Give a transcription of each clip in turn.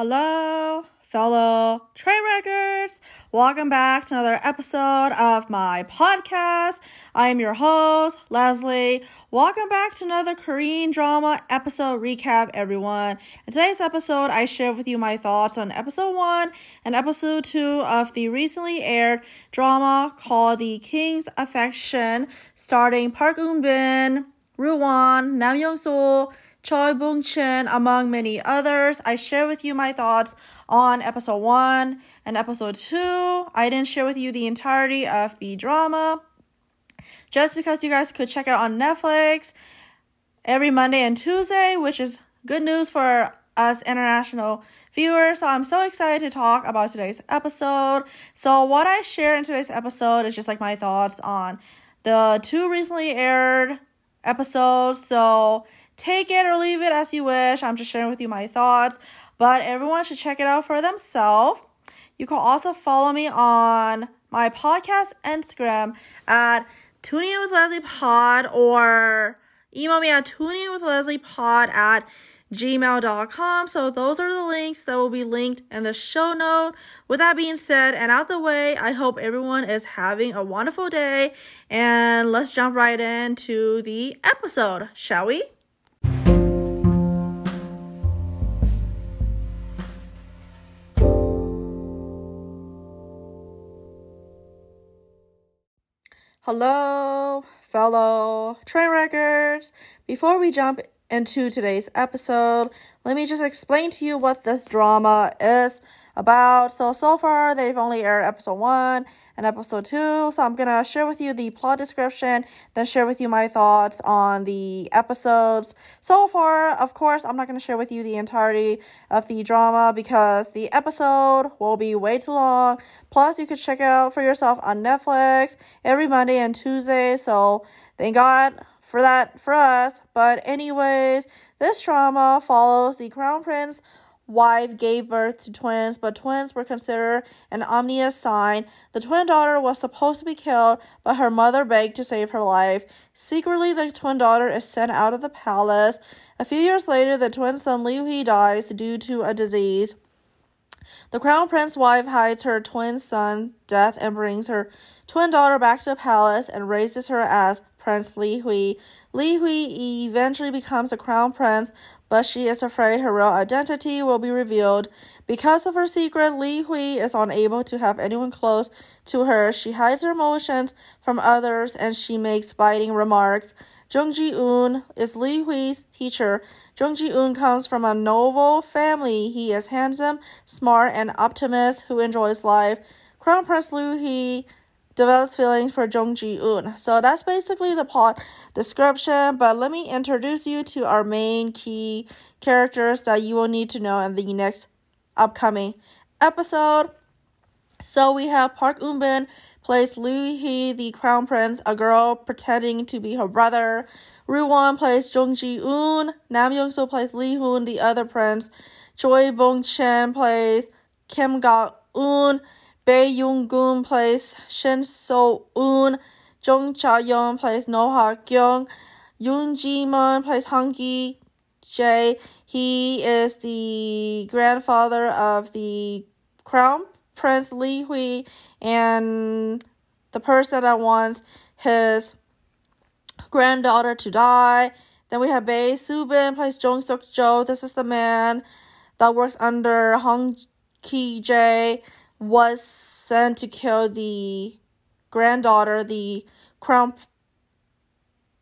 Hello, fellow train wreckers. Welcome back to another episode of my podcast. I am your host, Leslie. Welcome back to another Korean drama episode recap, everyone. In today's episode, I share with you my thoughts on episode one and episode two of the recently aired drama called The King's Affection, starring Park Eun Bin, Ro Woon, Nam Young Soo, Choi Bung Chin, among many others. I share with you my thoughts on episode one and episode two. I didn't share with you the entirety of the drama just because you guys could check it out on Netflix every Monday and Tuesday, which is good news for us international viewers. So I'm so excited to talk about today's episode. So what I share in today's episode is just like my thoughts on the two recently aired episodes. So take it or leave it as you wish. I'm just sharing with you my thoughts, but everyone should check it out for themselves. You can also follow me on my podcast Instagram at tuning in with Leslie Pod or email me at tuning in with Leslie Pod at gmail.com. So those are the links that will be linked in the show note. With that being said and out the way, I hope everyone is having a wonderful day and let's jump right into the episode, shall we? Hello, fellow train wreckers. Before we jump into today's episode, let me just explain to you what this drama is about. So, so far, they've only aired episode one and episode two. So I'm gonna share with you the plot description, then share with you my thoughts on the episodes. So far, of course, I'm not gonna share with you the entirety of the drama because the episode will be way too long. Plus, you could check it out for yourself on Netflix every Monday and Tuesday. So thank God for that for us. But anyways, this drama follows the crown prince wife gave birth to twins, but twins were considered an ominous sign. The twin daughter was supposed to be killed, but her mother begged to save her life. Secretly, the twin daughter is sent out of the palace. A few years later, the twin son Liu Hui dies due to a disease. The crown prince's wife hides her twin son's death and brings her twin daughter back to the palace and raises her as Prince Li Hui. Li Hui eventually becomes a crown prince, but she is afraid her real identity will be revealed. Because of her secret, Li Hui is unable to have anyone close to her. She hides her emotions from others and she makes biting remarks. Jung Ji Eun is Li Hui's teacher. Jung Ji Eun comes from a noble family. He is handsome, smart, and optimist who enjoys life. Crown Prince Liu Hui develops feelings for Jung Ji Eun. So that's basically the plot description. But let me introduce you to our main key characters that you will need to know in the next upcoming episode. So we have Park Eun Bin plays Liu He, the crown prince, a girl pretending to be her brother. Ro Woon plays Jung Ji Eun. Nam Young Soo plays Lee Hoon, the other prince. Choi Bong Chen plays Kim Ga Eun. Bae Yoon-gun plays Shin So-eun. Jung Cha-young plays No Ha-kyung. Yoon Ji-mun plays Hong Ki-jae. He is the grandfather of the crown prince Li Hui and the person that wants his granddaughter to die. Then we have Bae Subin plays Jung Suk Jo. This is the man that works under Hong Ki-jae was sent to kill the granddaughter, the crown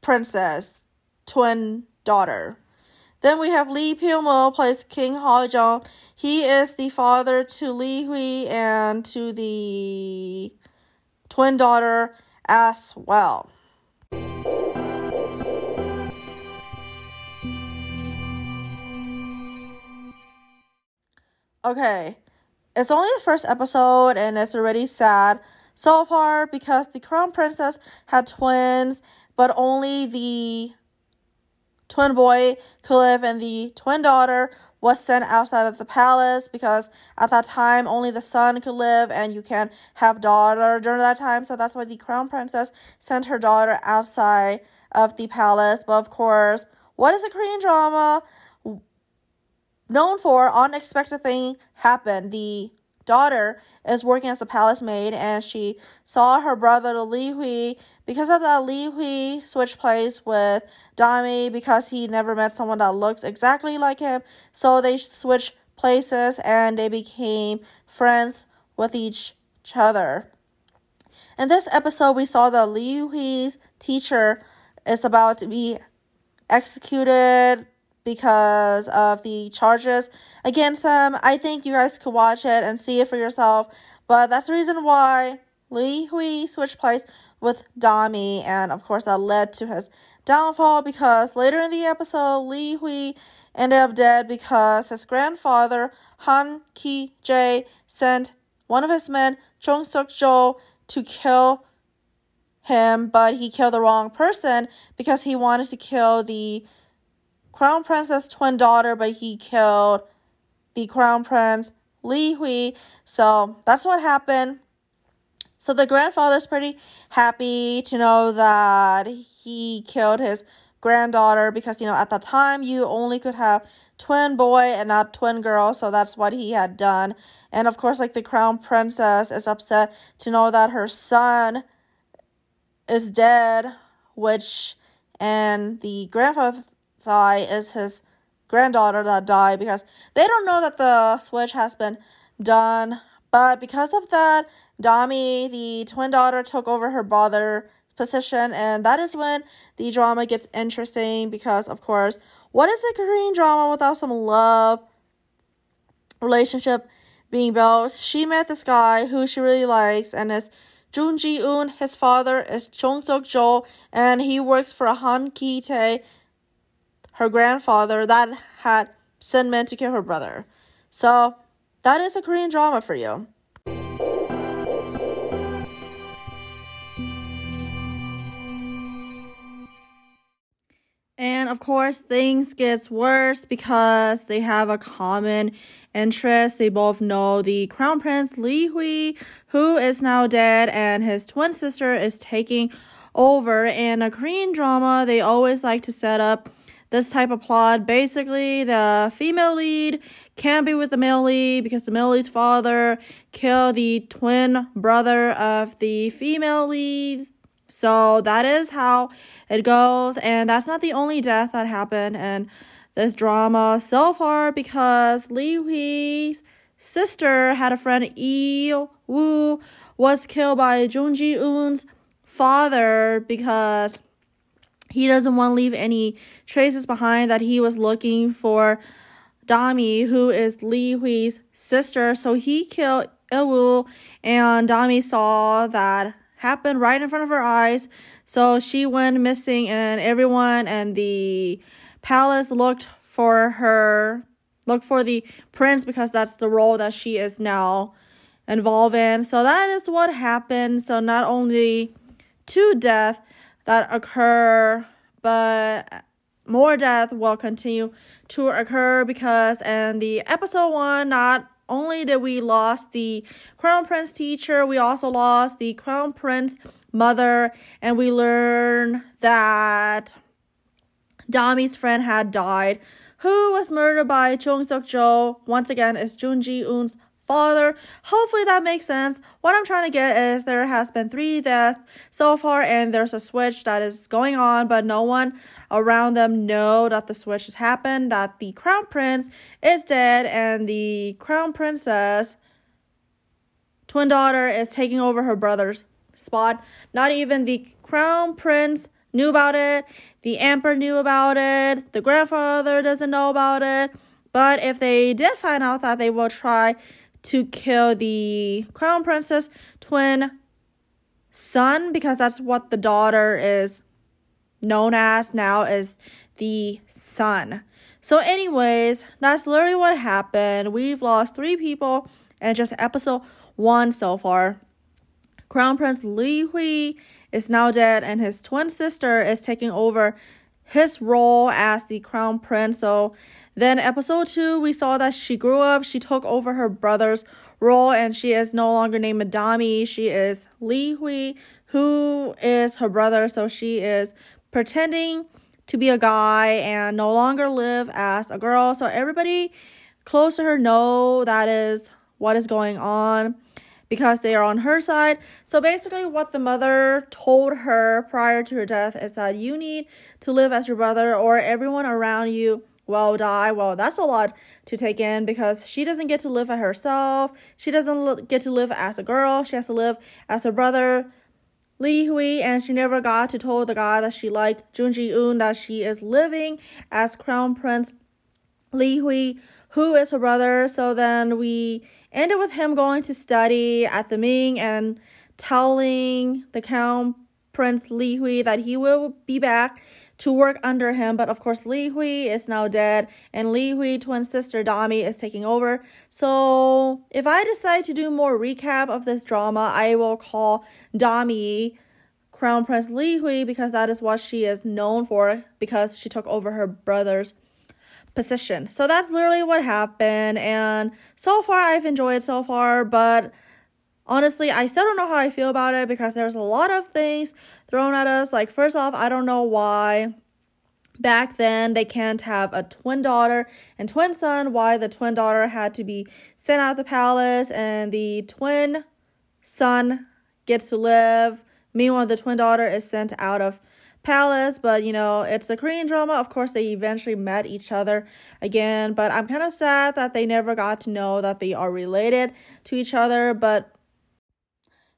princess, twin daughter. Then we have Lee Pyo-mo plays King Ha-jung. He is the father to Li Hui and to the twin daughter as well. Okay, it's only the first episode and it's already sad so far because the crown princess had twins, but only the twin boy could live and the twin daughter was sent outside of the palace because at that time only the son could live and you can't have daughter during that time. So that's why the crown princess sent her daughter outside of the palace. But of course what is a korean drama known for unexpected thing happened. The daughter is working as a palace maid and she saw her brother Li Hui. Because of that, Li Hui switched place with Dami because he never met someone that looks exactly like him. So they switched places and they became friends with each other. In this episode, we saw that Li Hui's teacher is about to be executed because of the charges against him. I think you guys could watch it and see it for yourself. But that's the reason why Li Hui switched place with Dami, and of course that led to his downfall because later in the episode, Li Hui ended up dead because his grandfather Han Ki Jae sent one of his men, Chung Suk Jo, to kill him, but he killed the wrong person because he wanted to kill the crown princess twin daughter, but he killed the crown prince Li Hui. So that's what happened. So the grandfather's pretty happy to know that he killed his granddaughter because you know at the time you only could have twin boy and not twin girl so that's what he had done and of course like the crown princess is upset to know that her son is dead which and the grandfather thought is his granddaughter that died because they don't know that the switch has been done. But because of that dami the twin daughter took over her brother's position. And that is when the drama gets interesting because of course what is a korean drama without some love relationship being built? She met this guy who she really likes and is Jun Ji Un. His father is Chung Suk Jo, and he works for a Han Ki Tae, her grandfather that had sent men to kill her brother. So that is a Korean drama for you. And of course, things gets worse because they have a common interest. They both know the crown prince Li Hui, who is now dead, and his twin sister is taking over. In a Korean drama, they always like to set up this type of plot. Basically, the female lead can't be with the male lead because the male lead's father killed the twin brother of the female lead. So that is how it goes. And that's not the only death that happened in this drama so far because Li Hui's sister had a friend, Yi Woo, was killed by Jung Ji Un's father because he doesn't want to leave any traces behind that he was looking for Dami, who is Li Hui's sister. So he killed Iwoo, and Dami saw that happen right in front of her eyes. So she went missing, and everyone and the palace looked for her, looked for the prince because that's the role that she is now involved in. So that is what happened. So not only to deaths that occur, but more death will continue to occur because in the episode one, not only did we lost the crown prince teacher, we also lost the crown prince mother, and we learn that Dami's friend had died, who was murdered by Chung Suk Jo. Once again, is Jun Ji Un's father. Hopefully that makes sense. What I'm trying to get is there has been three deaths so far, and there's a switch that is going on, but no one around them know that the switch has happened, that the crown prince is dead, and the crown princess twin daughter is taking over her brother's spot. Not even the crown prince knew about it. The emperor knew about it. The grandfather doesn't know about it. But if they did find out that they will try to kill the crown princess twin son because that's what the daughter is known as now is the son. So anyways, that's literally what happened. We've lost 3 people in just episode 1 so far. Crown Prince Li Hui is now dead, and his twin sister is taking over his role as the crown prince. So then, episode two, we saw that she grew up, she took over her brother's role, and she is no longer named Madami. She is Li Hui, who is her brother. So she is pretending to be a guy and no longer live as a girl. So everybody close to her know that is what is going on because they are on her side. So basically, what the mother told her prior to her death is that you need to live as your brother, or everyone around you will die. Well, that's a lot to take in because she doesn't get to live as herself. She doesn't get to live as a girl. She has to live as her brother. Li Hui, and she never got to tell the guy that she liked, Jun Ji Un, that she is living as Crown Prince Li Hui, who is her brother. So then we ended with him going to study at the Ming and telling the Crown Prince Li Hui that he will be back to work under him. But of course, Li Hui is now dead, and Li Hui twin sister Dami is taking over. So if I decide to do more recap of this drama, I will call Dami Crown Prince Li Hui because that is what she is known for because she took over her brother's position. So that's literally what happened. And so far, I've enjoyed so far, but honestly, I still don't know how I feel about it because there's a lot of things thrown at us. Like, first off, I don't know why back then they can't have a twin daughter and twin son, why the twin daughter had to be sent out of the palace and the twin son gets to live. Meanwhile, the twin daughter is sent out of palace, but you know, it's a Korean drama. Of course, they eventually met each other again, but I'm kind of sad that they never got to know that they are related to each other. But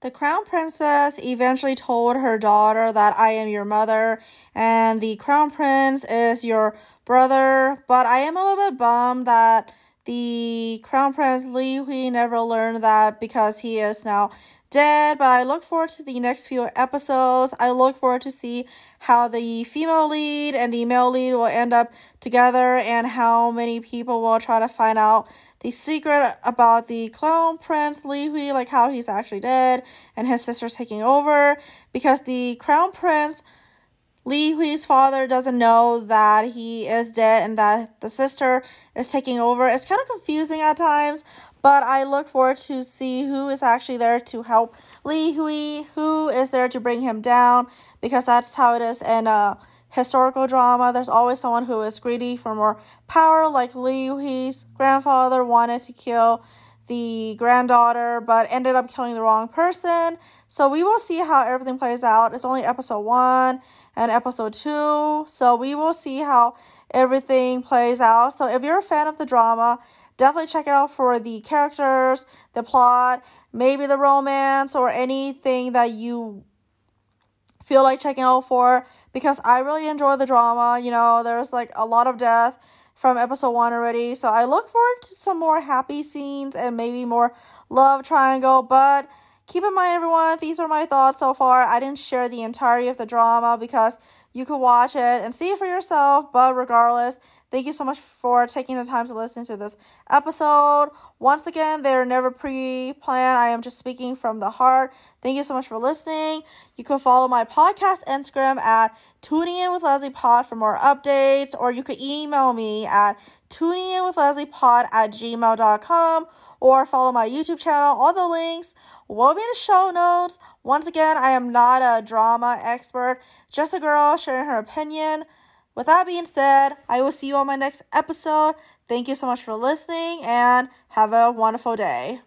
the crown princess eventually told her daughter that I am your mother and the crown prince is your brother. But I am a little bit bummed that the crown prince Li Hui never learned that because he is now dead, but I look forward to the next few episodes. I look forward to see how the female lead and the male lead will end up together and how many people will try to find out the secret about the clone prince Li Hui, like how he's actually dead and his sister's taking over because the crown prince Li Hui's father doesn't know that he is dead and that the sister is taking over. It's kind of confusing at times, but I look forward to see who is actually there to help Li Hui, who is there to bring him down, because that's how it is in a historical drama. There's always someone who is greedy for more power, like Liu He's grandfather wanted to kill the granddaughter, but ended up killing the wrong person. So we will see how everything plays out. It's only episode one and episode two, so we will see how everything plays out. So if you're a fan of the drama, definitely check it out for the characters, the plot, maybe the romance, or anything that you feel like checking out for because I really enjoy the drama. You know, there's like a lot of death from episode one already. So I look forward to some more happy scenes and maybe more love triangle. But keep in mind, everyone, these are my thoughts so far. I didn't share the entirety of the drama because you could watch it and see it for yourself. But regardless, Thank you so much for taking the time to listen to this episode. Once again, they're never pre planned. I am just speaking from the heart. Thank you so much for listening. You can follow my podcast Instagram at tuning in with Leslie Pod for more updates, or you can email me at tuning in with Leslie Pod at gmail.com or follow my YouTube channel. All the links will be in the show notes. Once again, I am not a drama expert, just a girl sharing her opinion. With that being said, I will see you on my next episode. Thank you so much for listening and have a wonderful day.